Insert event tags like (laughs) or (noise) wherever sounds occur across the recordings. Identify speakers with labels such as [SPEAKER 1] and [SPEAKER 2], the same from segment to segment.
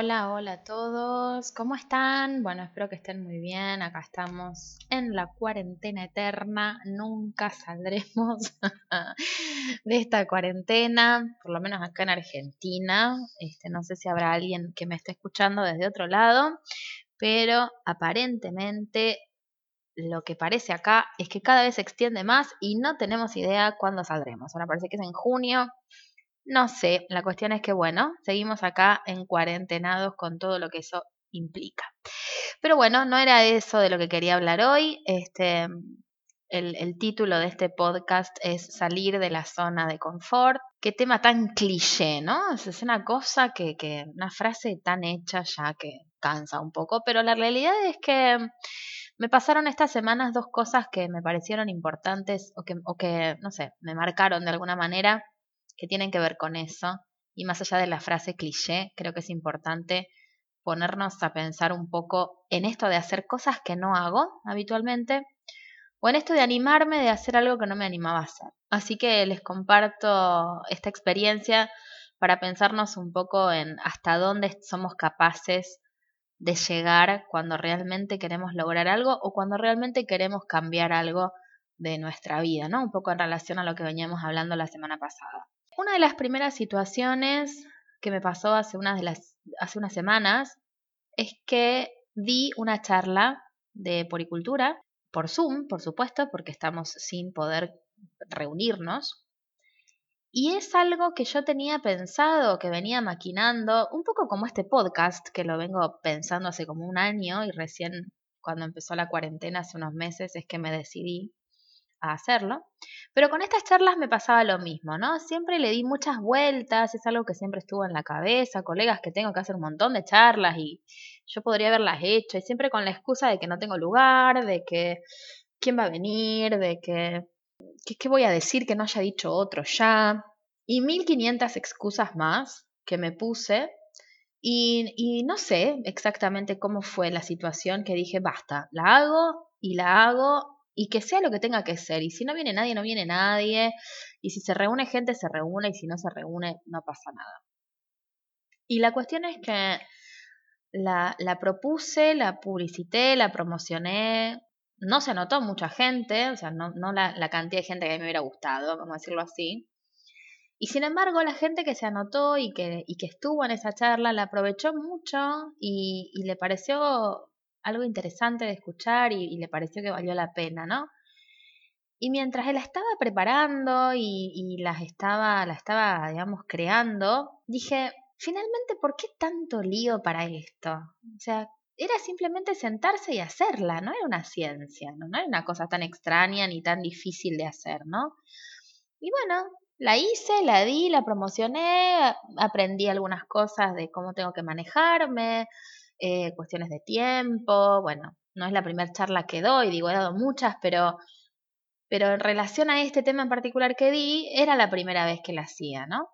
[SPEAKER 1] Hola, hola a todos, ¿cómo están? Bueno, espero que estén muy bien. Acá estamos en la cuarentena eterna. Nunca saldremos (laughs) de esta cuarentena, por lo menos acá en Argentina. Este, no sé si habrá alguien que me esté escuchando desde otro lado, pero aparentemente lo que parece acá es que cada vez se extiende más y no tenemos idea cuándo saldremos. Ahora parece que es en junio, no sé, la cuestión es que, bueno, seguimos acá en cuarentenados con todo lo que eso implica. Pero bueno, no era eso de lo que quería hablar hoy. Este, el, título de este podcast es Salir de la zona de confort. Qué tema tan cliché, ¿no? Es una cosa que, que, una frase tan hecha ya que cansa un poco, pero la realidad es que me pasaron estas semanas dos cosas que me parecieron importantes o que, o que no sé, me marcaron de alguna manera que tienen que ver con eso. Y más allá de la frase cliché, creo que es importante ponernos a pensar un poco en esto de hacer cosas que no hago habitualmente o en esto de animarme de hacer algo que no me animaba a hacer. Así que les comparto esta experiencia para pensarnos un poco en hasta dónde somos capaces de llegar cuando realmente queremos lograr algo o cuando realmente queremos cambiar algo de nuestra vida, ¿no? Un poco en relación a lo que veníamos hablando la semana pasada. Una de las primeras situaciones que me pasó hace unas, semanas es que di una charla de poricultura por Zoom, por supuesto, porque estamos sin poder reunirnos. Y es algo que yo tenía pensado, que venía maquinando, un poco como este podcast, que lo vengo pensando hace como un año y recién cuando empezó la cuarentena hace unos meses es que me decidí a hacerlo. Pero con estas charlas me pasaba lo mismo, ¿no? Siempre le di muchas vueltas, es algo que siempre estuvo en la cabeza, colegas que tengo que hacer un montón de charlas y yo podría haberlas hecho, y siempre con la excusa de que no tengo lugar, de que quién va a venir, de que qué voy a decir que no haya dicho otro ya, y 1500 excusas más que me puse y, y, no sé exactamente cómo fue la situación que dije, basta, la hago y la hago y que sea lo que tenga que ser. Y si no viene nadie, no viene nadie. Y si se reúne gente, se reúne. Y si no se reúne, no pasa nada. Y la cuestión es que la, propuse, la publicité, la promocioné. No se anotó mucha gente, o sea, no, no la, cantidad de gente que a mí me hubiera gustado, vamos a decirlo así. Y sin embargo, la gente que se anotó y que, y que estuvo en esa charla la aprovechó mucho y le pareció algo interesante de escuchar y, le pareció que valió la pena, ¿no? Y mientras él la estaba preparando y, y las estaba, la estaba, digamos, creando, dije, finalmente, ¿por qué tanto lío para esto? O sea, era simplemente sentarse y hacerla, no era una ciencia, ¿no? no era una cosa tan extraña ni tan difícil de hacer, ¿no? Y bueno, la hice, la di, la promocioné, aprendí algunas cosas de cómo tengo que manejarme, eh, cuestiones de tiempo, bueno, no es la primera charla que doy, digo, he dado muchas, pero, pero en relación a este tema en particular que di, era la primera vez que la hacía, ¿no?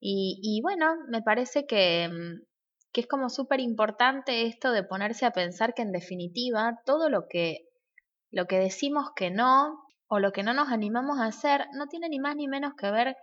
[SPEAKER 1] Y, y bueno, me parece que, mm, que es como súper importante esto de ponerse a pensar que en definitiva todo lo que, lo que decimos que no o lo que no nos animamos a hacer no tiene ni más ni menos que ver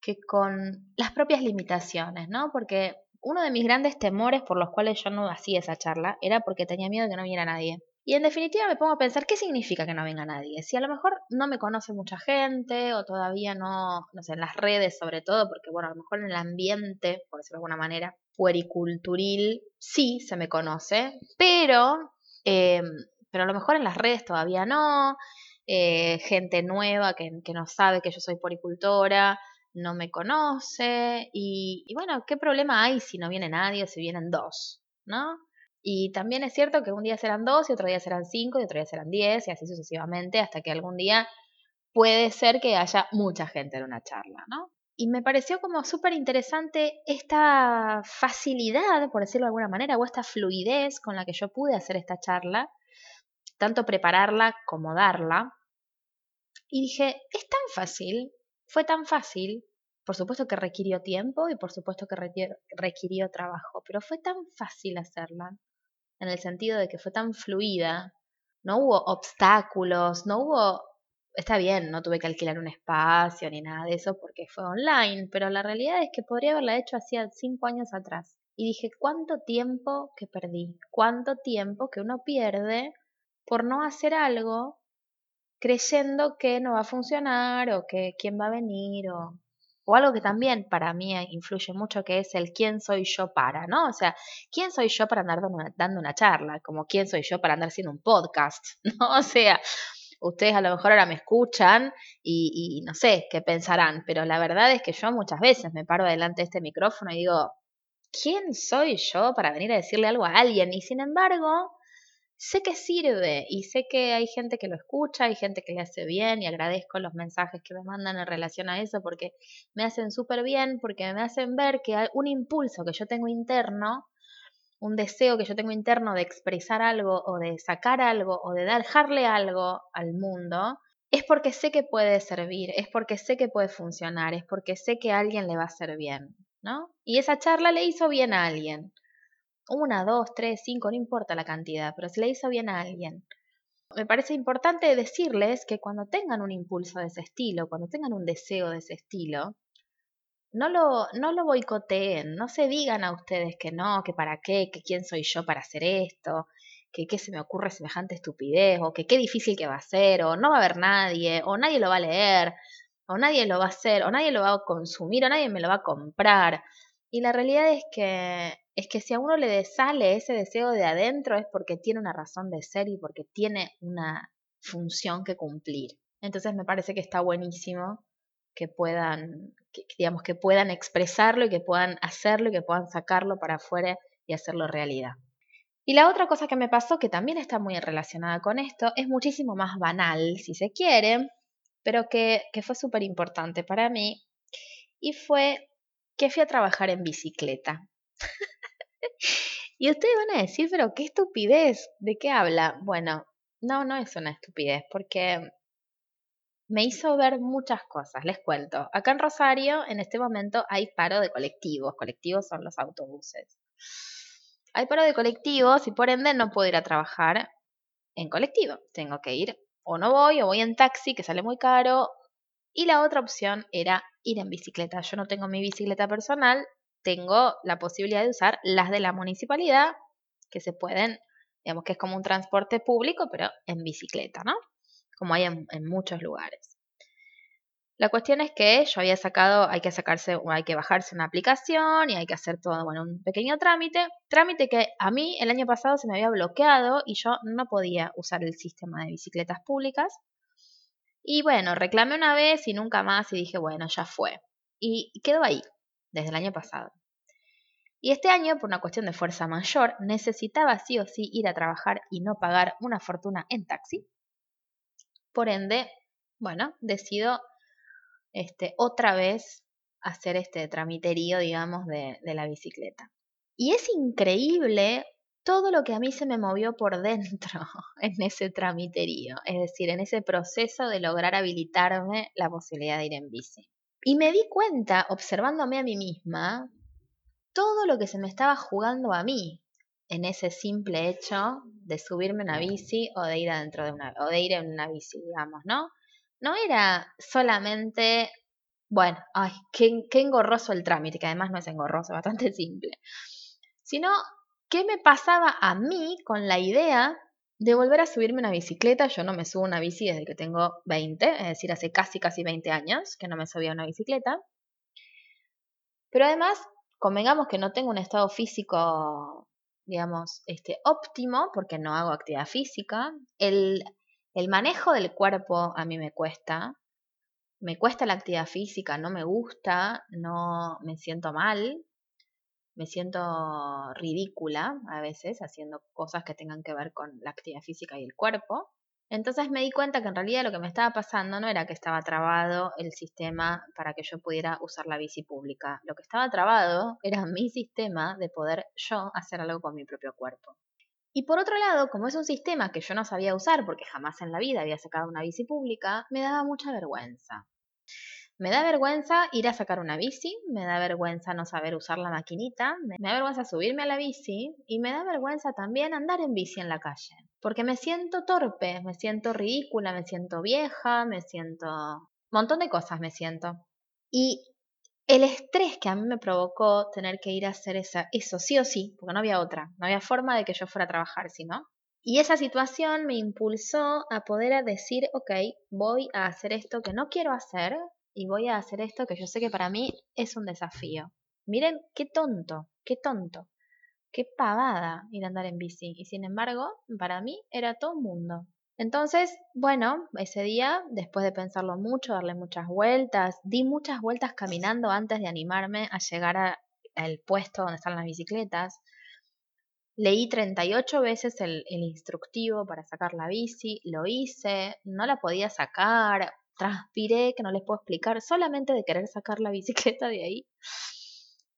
[SPEAKER 1] que con las propias limitaciones, ¿no? Porque uno de mis grandes temores por los cuales yo no hacía esa charla era porque tenía miedo de que no viniera nadie. Y en definitiva me pongo a pensar, ¿qué significa que no venga nadie? Si a lo mejor no me conoce mucha gente o todavía no, no sé, en las redes sobre todo, porque bueno, a lo mejor en el ambiente, por decirlo de alguna manera, puericulturil, sí se me conoce, pero, em, pero a lo mejor en las redes todavía no, eh, gente nueva que, que no sabe que yo soy puericultora, no me conoce y, bueno, ¿qué problema hay si no viene nadie o si vienen dos? ¿No? Y también es cierto que un día serán dos y otro día serán cinco y otro día serán diez y así sucesivamente hasta que algún día puede ser que haya mucha gente en una charla, ¿no? Y me pareció como súper interesante esta facilidad, por decirlo de alguna manera, o esta fluidez con la que yo pude hacer esta charla, tanto prepararla como darla. Y dije, es tan fácil, fue tan fácil, por supuesto que requirió tiempo y por supuesto que requirió, trabajo, pero fue tan fácil hacerla, en el sentido de que fue tan fluida, no hubo obstáculos, no hubo, está bien, no tuve que alquilar un espacio ni nada de eso porque fue online, pero la realidad es que podría haberla hecho hacía cinco años atrás. Y dije, ¿cuánto tiempo que perdí? ¿Cuánto tiempo que uno pierde por no hacer algo creyendo que no va a funcionar o que quién va a venir o, o algo que también para mí influye mucho que es el quién soy yo para, ¿no? O sea, ¿quién soy yo para andar dando una, charla? Como quién soy yo para andar haciendo un podcast, (laughs) ¿no? O sea, ustedes a lo mejor ahora me escuchan y, y no sé qué pensarán, pero la verdad es que yo muchas veces me paro delante de este micrófono y digo, ¿quién soy yo para venir a decirle algo a alguien? Y sin embargo, sé que sirve y sé que hay gente que lo escucha, hay gente que le hace bien y agradezco los mensajes que me mandan en relación a eso porque me hacen súper bien, porque me hacen ver que hay un impulso que yo tengo interno, un deseo que yo tengo interno de expresar algo o de sacar algo o de dejarle algo al mundo, es porque sé que puede servir, es porque sé que puede funcionar, es porque sé que a alguien le va a hacer bien, ¿no? Y esa charla le hizo bien a alguien una, dos, tres, cinco, no importa la cantidad, pero si le hizo bien a alguien. Me parece importante decirles que cuando tengan un impulso de ese estilo, cuando tengan un deseo de ese estilo, no lo, no lo boicoteen, no se digan a ustedes que no, que para qué, que quién soy yo para hacer esto, que qué se me ocurre semejante estupidez, o que qué difícil que va a ser, o no va a haber nadie, o nadie lo va a leer, o nadie lo va a hacer, o nadie lo va a consumir, o nadie me lo va a comprar. Y la realidad es que es que si a uno le sale ese deseo de adentro es porque tiene una razón de ser y porque tiene una función que cumplir. Entonces me parece que está buenísimo que puedan, digamos, que puedan expresarlo y que puedan hacerlo y que puedan sacarlo para afuera y hacerlo realidad. Y la otra cosa que me pasó, que también está muy relacionada con esto, es muchísimo más banal, si se quiere, pero que, que fue súper importante para mí, y fue que fui a trabajar en bicicleta. (laughs) (laughs) y ustedes van a decir, pero qué estupidez, ¿de qué habla? Bueno, no, no es una estupidez, porque me hizo ver muchas cosas, les cuento. Acá en Rosario, en este momento, hay paro de colectivos. Colectivos son los autobuses. Hay paro de colectivos y por ende no puedo ir a trabajar en colectivo. Tengo que ir o no voy o voy en taxi, que sale muy caro. Y la otra opción era ir en bicicleta. Yo no tengo mi bicicleta personal, tengo la posibilidad de usar las de la municipalidad, que se pueden, digamos que es como un transporte público, pero en bicicleta, ¿no? Como hay en, muchos lugares. La cuestión es que yo había sacado, hay que sacarse, hay que bajarse una aplicación y hay que hacer todo, bueno, un pequeño trámite. Trámite que a mí el año pasado se me había bloqueado y yo no podía usar el sistema de bicicletas públicas. Y bueno, reclamé una vez y nunca más y dije, bueno, ya fue. Y quedó ahí desde el año pasado. Y este año, por una cuestión de fuerza mayor, necesitaba sí o sí ir a trabajar y no pagar una fortuna en taxi. Por ende, bueno, decido este, otra vez hacer este tramiterío, digamos, de, de la bicicleta. Y es increíble todo lo que a mí se me movió por dentro (laughs) en ese tramiterío, es decir, en ese proceso de lograr habilitarme la posibilidad de ir en bici. Y me di cuenta, observándome a mí misma, todo lo que se me estaba jugando a mí en ese simple hecho de subirme una bici o de ir adentro de una o de ir en una bici, digamos, ¿no? No era solamente, bueno, ay, qué, qué engorroso el trámite, que además no es engorroso, bastante (laughs) simple, sino qué me pasaba a mí con la idea de volver a subirme una bicicleta. Yo no me subo una bici desde que tengo 20, es decir, hace casi, casi 20 años que no me subía una bicicleta. Pero además, convengamos que no tengo un estado físico, digamos, este, óptimo, porque no hago actividad física. El, el manejo del cuerpo a mí me cuesta. Me cuesta la actividad física, no me gusta, no me siento mal me siento ridícula a veces haciendo cosas que tengan que ver con la actividad física y el cuerpo. Entonces me di cuenta que en realidad lo que me estaba pasando no era que estaba trabado el sistema para que yo pudiera usar la bici pública. Lo que estaba trabado era (laughs) mi sistema de poder yo hacer algo con mi propio cuerpo. Y por otro lado, como es un sistema que yo no sabía usar porque jamás en la vida había sacado una bici pública, me daba mucha vergüenza. Me da vergüenza ir a sacar una bici, me da vergüenza no saber usar la maquinita, me da vergüenza subirme a la bici y me da vergüenza también andar en bici en la calle. porque me siento torpe, me siento ridícula, me siento vieja, me siento... Montón de cosas me siento. Y el estrés que a mí me provocó tener que ir a hacer esa, eso sí o sí, porque no había otra, no había forma de que yo fuera a trabajar, si no. Y esa situación me impulsó a poder decir, ok, voy a hacer esto que no quiero hacer y voy a hacer esto que yo sé que para mí es un desafío. Miren qué tonto, qué tonto, qué pavada ir a andar en bici. Y sin embargo, para mí era todo un mundo. Entonces, bueno, ese día, después de pensarlo mucho, darle muchas vueltas, di muchas vueltas caminando antes de animarme a llegar al puesto donde están las bicicletas. Leí 38 veces el, el, instructivo para sacar la bici, lo hice, no la podía sacar, transpiré, que no les puedo explicar, solamente de querer sacar la (laughs) bicicleta de ahí.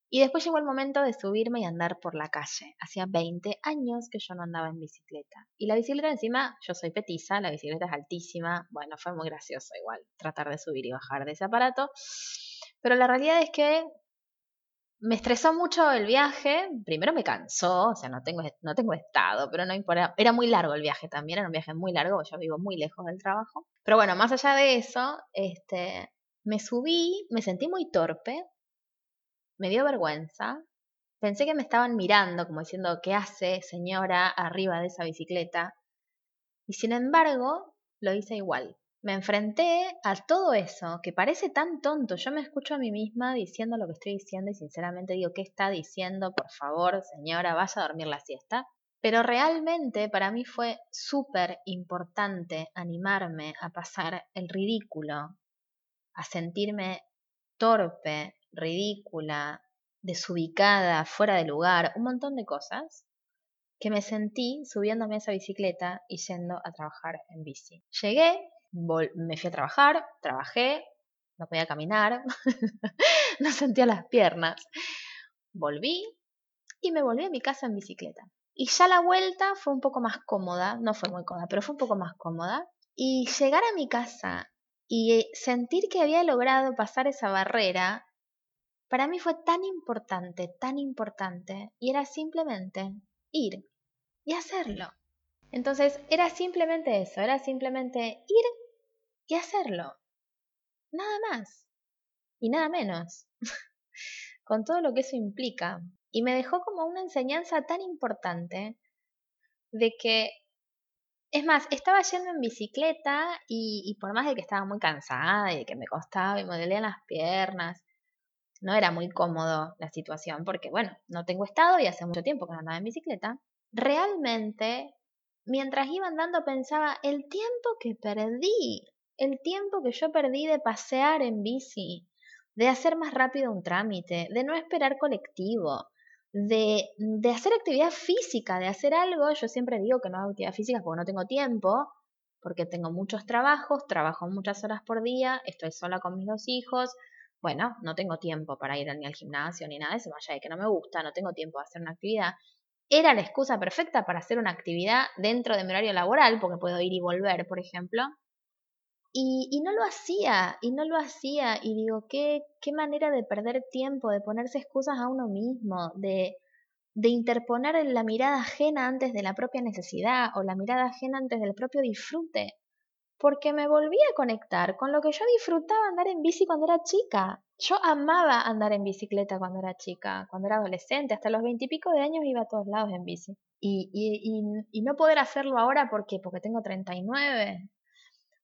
[SPEAKER 1] Y después llegó el momento de subirme y andar por la calle. Hacía 20 años que yo no andaba en bicicleta. Y la bicicleta encima, yo soy petiza, la bicicleta es altísima. Bueno, fue muy gracioso igual tratar de subir y bajar de ese aparato. Pero la realidad es que me estresó mucho el viaje. Primero me cansó, o sea, no tengo, no tengo estado, pero no importa. Era muy largo el viaje también, era un viaje muy largo, yo vivo muy lejos del trabajo. Pero bueno, más allá de eso, este, me subí, me sentí muy torpe, me dio vergüenza. Pensé que me estaban mirando, como diciendo, ¿qué hace señora arriba de esa bicicleta? Y sin embargo, lo hice igual. Me enfrenté a todo eso, que parece tan tonto. Yo me escucho a mí misma diciendo lo que estoy diciendo y sinceramente digo, ¿qué está diciendo? Por favor, señora, vaya a dormir la siesta. Pero realmente para mí fue súper importante animarme a pasar el ridículo, a sentirme torpe, ridícula, desubicada, fuera de lugar, un montón de cosas que me sentí subiéndome esa bicicleta y yendo a trabajar en bici. Llegué, me fui a trabajar, trabajé, no podía caminar, (laughs) no sentía las piernas. Volví y me volví a mi casa en bicicleta. Y ya la vuelta fue un poco más cómoda, no fue muy cómoda, pero fue un poco más cómoda. Y llegar a mi casa y sentir que había logrado pasar esa barrera para mí fue tan importante, tan importante, y era simplemente ir y hacerlo. Entonces era simplemente eso, era simplemente ir y hacerlo. Nada más y nada menos, (laughs) con todo lo que eso implica. Y me dejó como una enseñanza tan importante de que, es más, estaba yendo en bicicleta y, por más de que estaba muy cansada y de que me costaba y me dolían las piernas no era muy cómodo la situación porque, bueno, no tengo estado y hace mucho tiempo que no andaba en bicicleta. Realmente, mientras iba andando pensaba el tiempo que perdí, el tiempo que yo perdí de pasear en bici, de hacer más rápido un trámite, de no esperar colectivo, de, de hacer actividad física, de hacer algo. Yo siempre digo que no hago actividad física porque no tengo tiempo, porque tengo muchos trabajos, trabajo muchas horas por día, estoy sola con mis dos hijos, bueno, no tengo tiempo para ir ni al gimnasio ni nada de eso, vaya de que no me gusta, no tengo tiempo de hacer una actividad. Era la excusa perfecta para hacer una actividad dentro de mi horario laboral, porque puedo ir y volver, por ejemplo. Y, no lo hacía, y no lo hacía, y digo, ¿qué, qué manera de perder tiempo, de ponerse excusas a uno mismo, de, de interponer la mirada ajena antes de la propia necesidad o la mirada ajena antes del propio disfrute porque me volví a conectar con lo que yo disfrutaba andar en bici cuando era chica. Yo amaba andar en bicicleta cuando era chica, cuando era adolescente, hasta los veintipico de años iba a todos lados en bici. Y, y, y, no poder hacerlo ahora, ¿por qué? Porque tengo 39.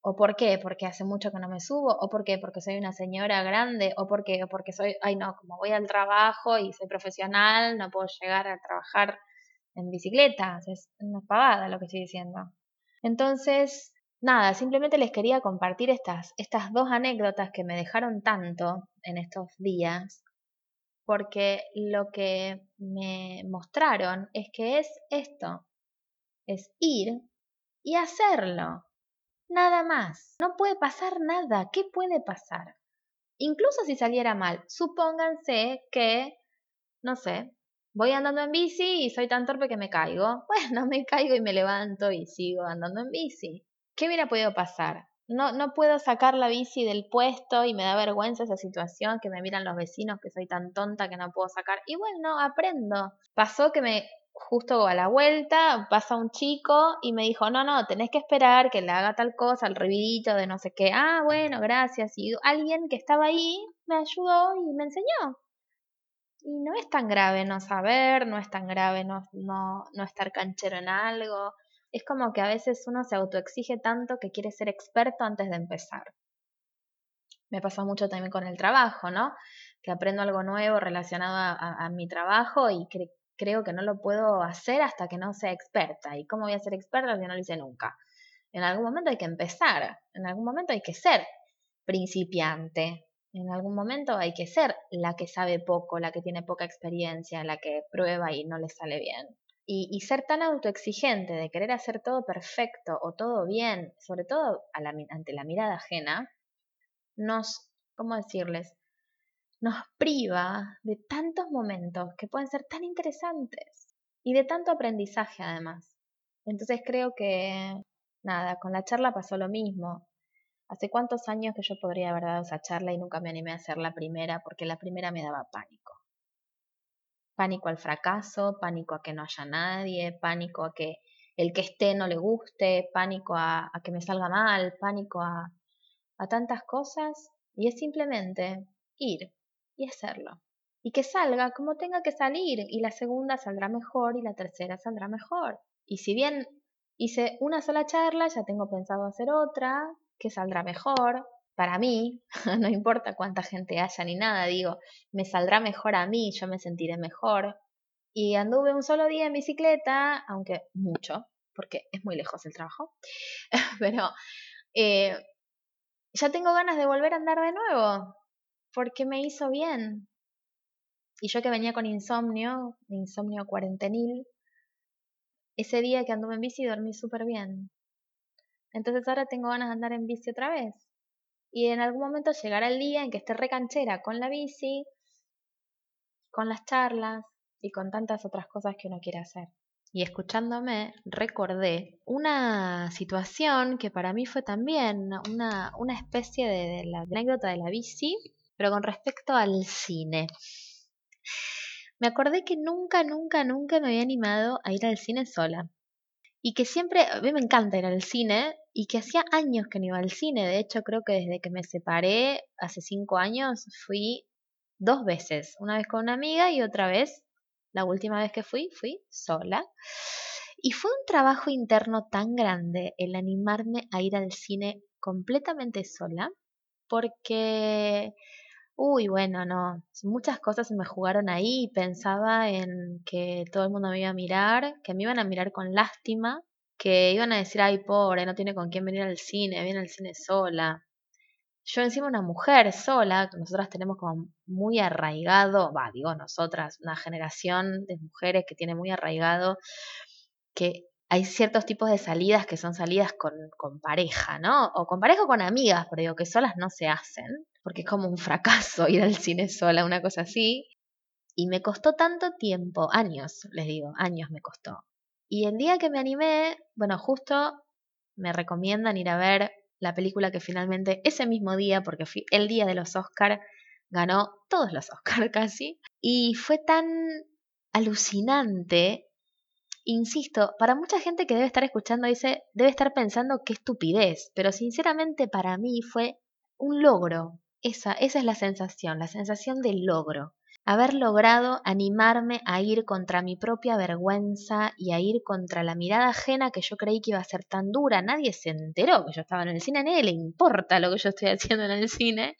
[SPEAKER 1] ¿O por qué? Porque hace mucho que no me subo. ¿O por qué? Porque soy una señora grande. ¿O por qué? O porque soy, ay no, como voy al trabajo y soy profesional, no puedo llegar a trabajar en bicicleta. Es una pavada lo que estoy diciendo. Entonces, nada, simplemente les quería compartir estas, estas dos anécdotas que me dejaron tanto en estos días, porque lo que me mostraron es que es esto, es ir y hacerlo, nada más. No puede pasar nada, ¿qué puede pasar? Incluso si saliera mal, supónganse que, no sé, voy andando en bici y soy tan torpe que me caigo. (laughs) Bueno, me caigo y me levanto y sigo andando en bici. ¿Qué hubiera podido pasar? No, no puedo sacar la bici del puesto y me da vergüenza esa situación, que me miran los vecinos que soy tan tonta que no puedo sacar. Y bueno, aprendo. Pasó que me justo a la vuelta pasa un chico y me dijo, no, no, tenés que esperar que le haga tal cosa, el ruidito de no sé qué. Ah, bueno, gracias. Y alguien que estaba ahí me ayudó y me enseñó. Y no es tan grave no saber, no es tan grave no, no, no estar canchero en algo. Es como que a veces uno se autoexige tanto que quiere ser experto antes de empezar. Me pasa mucho también con el trabajo, ¿no? Que aprendo algo nuevo relacionado a, mi trabajo y creo que no lo puedo hacer hasta que no sea experta. ¿Y cómo voy a ser experta si no lo hice nunca? En algún momento hay que empezar, en algún momento hay que ser principiante, en algún momento hay que ser la que sabe poco, la que tiene poca experiencia, la que prueba y no le sale bien. Y, ser tan autoexigente de querer hacer todo perfecto o todo bien, sobre todo ante la mirada ajena, nos, ¿cómo decirles? Nos priva de tantos momentos que pueden ser tan interesantes y de tanto aprendizaje además. Entonces creo que, nada, con la charla pasó lo mismo. ¿Hace cuántos años que yo podría haber dado esa charla y nunca me animé a hacer la primera porque la primera me daba pánico? Pánico al fracaso, pánico a que no haya nadie, pánico a que el que esté no le guste, pánico a, a que me salga mal, pánico a, a tantas cosas y es simplemente ir y hacerlo. Y que salga como tenga que salir y la segunda saldrá mejor y la tercera saldrá mejor. Y si bien hice una sola charla, ya tengo pensado hacer otra que saldrá mejor para mí, (laughs) no importa cuánta gente haya ni nada, digo, me saldrá mejor a mí, yo me sentiré mejor. Y anduve un solo día en bicicleta, aunque mucho, porque es muy lejos el trabajo, (laughs) pero eh, ya tengo ganas de volver a andar de nuevo, porque me hizo bien. Y yo que venía con insomnio, insomnio cuarentenil, ese día que anduve en bici dormí súper bien. Entonces ahora tengo ganas de andar en bici otra vez. Y en algún momento llegará el día en que esté recanchera con la bici, con las charlas y con tantas otras cosas que uno quiere hacer y escuchándome recordé una situación que para mí fue también una, especie de, la anécdota de la bici, pero con respecto al cine. Me acordé que nunca, nunca, nunca me había animado a ir al cine sola. Y que siempre, a mí me encanta ir al cine, y que hacía años que no iba al cine. De hecho, creo que desde que me separé, hace cinco años, fui dos veces. Una vez con una amiga y otra vez la última vez que fui, fui sola. Y fue un trabajo interno tan grande el animarme a ir al cine completamente sola, porque, uy, bueno, no, muchas cosas se me jugaron ahí pensaba en que todo el mundo me iba a mirar, que me iban a mirar con lástima, que iban a decir, ay, pobre, no tiene con quién venir al cine, viene al cine sola yo encima una mujer sola, que nosotras tenemos como muy arraigado, va, digo nosotras, una generación de mujeres que tiene muy arraigado que hay ciertos tipos de salidas que son salidas con, con pareja, ¿no? O con pareja o con amigas, pero digo que solas no se hacen, porque es como un fracaso (laughs) ir al cine sola, una cosa así. Y me costó tanto tiempo, años, les digo, años me costó. Y el día que me animé, bueno, justo me recomiendan ir a ver la película que finalmente ese mismo día, porque fui el día de los Oscar, ganó todos los Oscar (laughs) casi, y fue tan alucinante, insisto, para mucha gente que debe estar escuchando dice, debe estar pensando qué estupidez, pero sinceramente para mí fue un logro, esa, esa es la sensación, la sensación del logro haber logrado animarme a ir contra mi propia vergüenza y a ir contra la mirada ajena que yo creí que iba a ser tan dura. Nadie se enteró que yo estaba en el cine, a nadie le importa lo que yo estoy haciendo en el cine.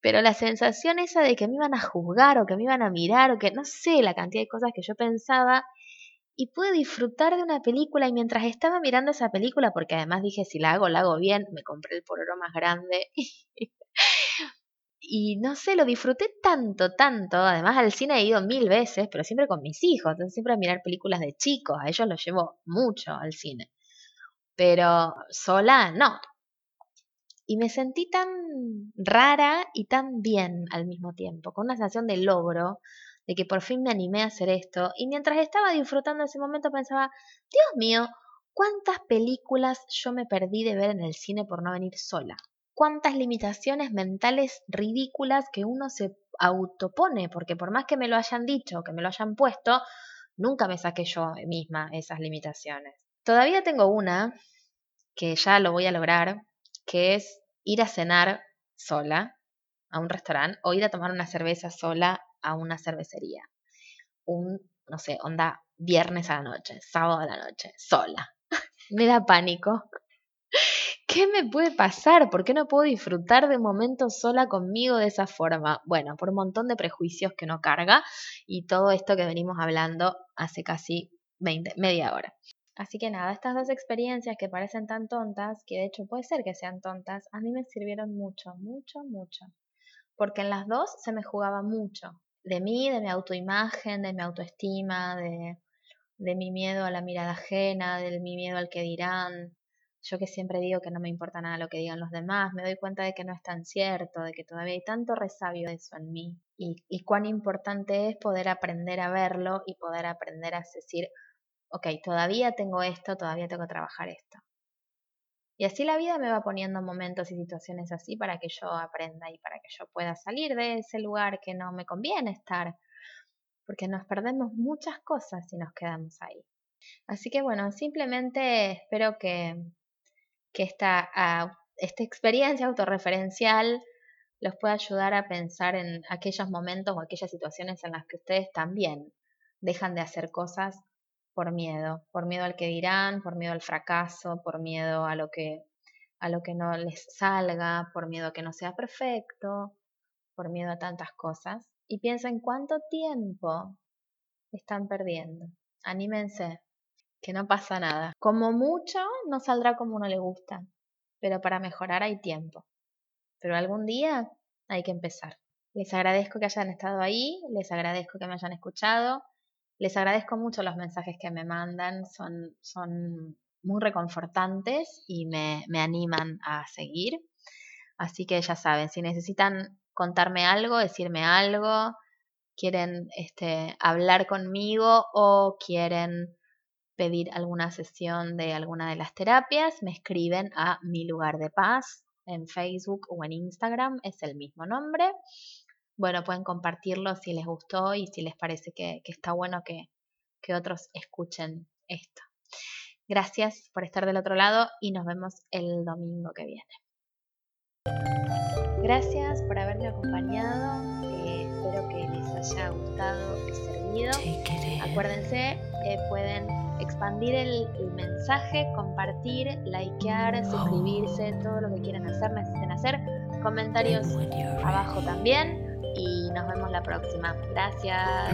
[SPEAKER 1] Pero la sensación esa de que me iban a juzgar o que me iban a mirar o que no sé la cantidad de cosas que yo pensaba y pude disfrutar de una película y mientras estaba mirando esa película, porque además dije si la hago, la hago bien, me compré el pororo más grande (laughs) no sé, lo disfruté tanto, tanto. Además, al cine he ido mil veces, pero siempre con mis hijos. Entonces, siempre a mirar películas de chicos. A ellos los llevo mucho al cine. Pero sola, no. Y me sentí tan rara y tan bien al mismo tiempo, con una sensación de logro, de que por fin me animé a hacer esto. Y mientras estaba disfrutando ese momento pensaba, Dios mío, ¿cuántas películas yo me perdí de ver en el cine por no venir sola? Cuántas limitaciones mentales ridículas que uno se autopone, porque por más que me lo hayan dicho, que me lo hayan puesto, Nunca me saqué yo misma esas limitaciones. Todavía tengo una que ya lo voy a lograr, que es ir a cenar sola a un restaurante o ir a tomar una cerveza sola a una cervecería. Un, no sé, onda viernes a la noche, sábado a la noche, sola. (laughs) me da pánico. ¿Qué me puede pasar? ¿Por qué no puedo disfrutar de momentos sola conmigo de esa forma? Bueno, por un montón de prejuicios que no carga y todo esto que venimos hablando hace casi 20, media hora. Así que nada, estas dos experiencias que parecen tan tontas, que de hecho puede ser que sean tontas, a mí me sirvieron mucho, mucho, mucho. Porque en las dos se me jugaba mucho. De mí, de mi autoimagen, de mi autoestima, de mi miedo a la mirada ajena, de mi miedo al que dirán. Yo que siempre digo que no me importa nada lo que digan los demás, me doy cuenta de que no es tan cierto, de que todavía hay tanto resabio de eso en mí. Y, y cuán importante es poder aprender a verlo y poder aprender a decir, ok, todavía tengo esto, todavía tengo que trabajar esto. Y así la vida me va poniendo momentos y situaciones así para que yo aprenda y para que yo pueda salir de ese lugar que no me conviene estar, porque nos perdemos muchas cosas si nos quedamos ahí. Así que bueno, simplemente espero que, que esta, ah, esta experiencia autorreferencial los pueda ayudar a pensar en aquellos momentos o aquellas situaciones en las que ustedes también dejan de hacer cosas por miedo, por miedo al que dirán, por miedo al fracaso, por miedo a lo que a lo que no les salga, por miedo a que no sea perfecto, por miedo a tantas cosas y piensen cuánto tiempo están perdiendo. Anímense, que no pasa nada. Como mucho no saldrá como uno le gusta, pero para mejorar hay tiempo. Pero algún día hay que empezar. Les agradezco que hayan estado ahí, les agradezco que me hayan escuchado. Les agradezco mucho los mensajes que me mandan, son, son muy reconfortantes y me, me animan a seguir. Así que ya saben, si necesitan contarme algo, decirme algo, quieren este, hablar conmigo o quieren pedir alguna sesión de alguna de las terapias, me escriben a mi lugar de paz en Facebook o en Instagram, es el mismo nombre bueno, pueden compartirlo si les gustó y si les parece que, está bueno que, que otros escuchen esto. Gracias por estar del otro lado y nos vemos el domingo que viene. Gracias por haberme acompañado. Eh, espero que les haya gustado y servido. Acuérdense, eh, pueden expandir el, el, mensaje, compartir, likear, suscribirse, todo lo que quieran hacer, necesiten hacer. Comentarios abajo también y nos vemos la próxima. Gracias.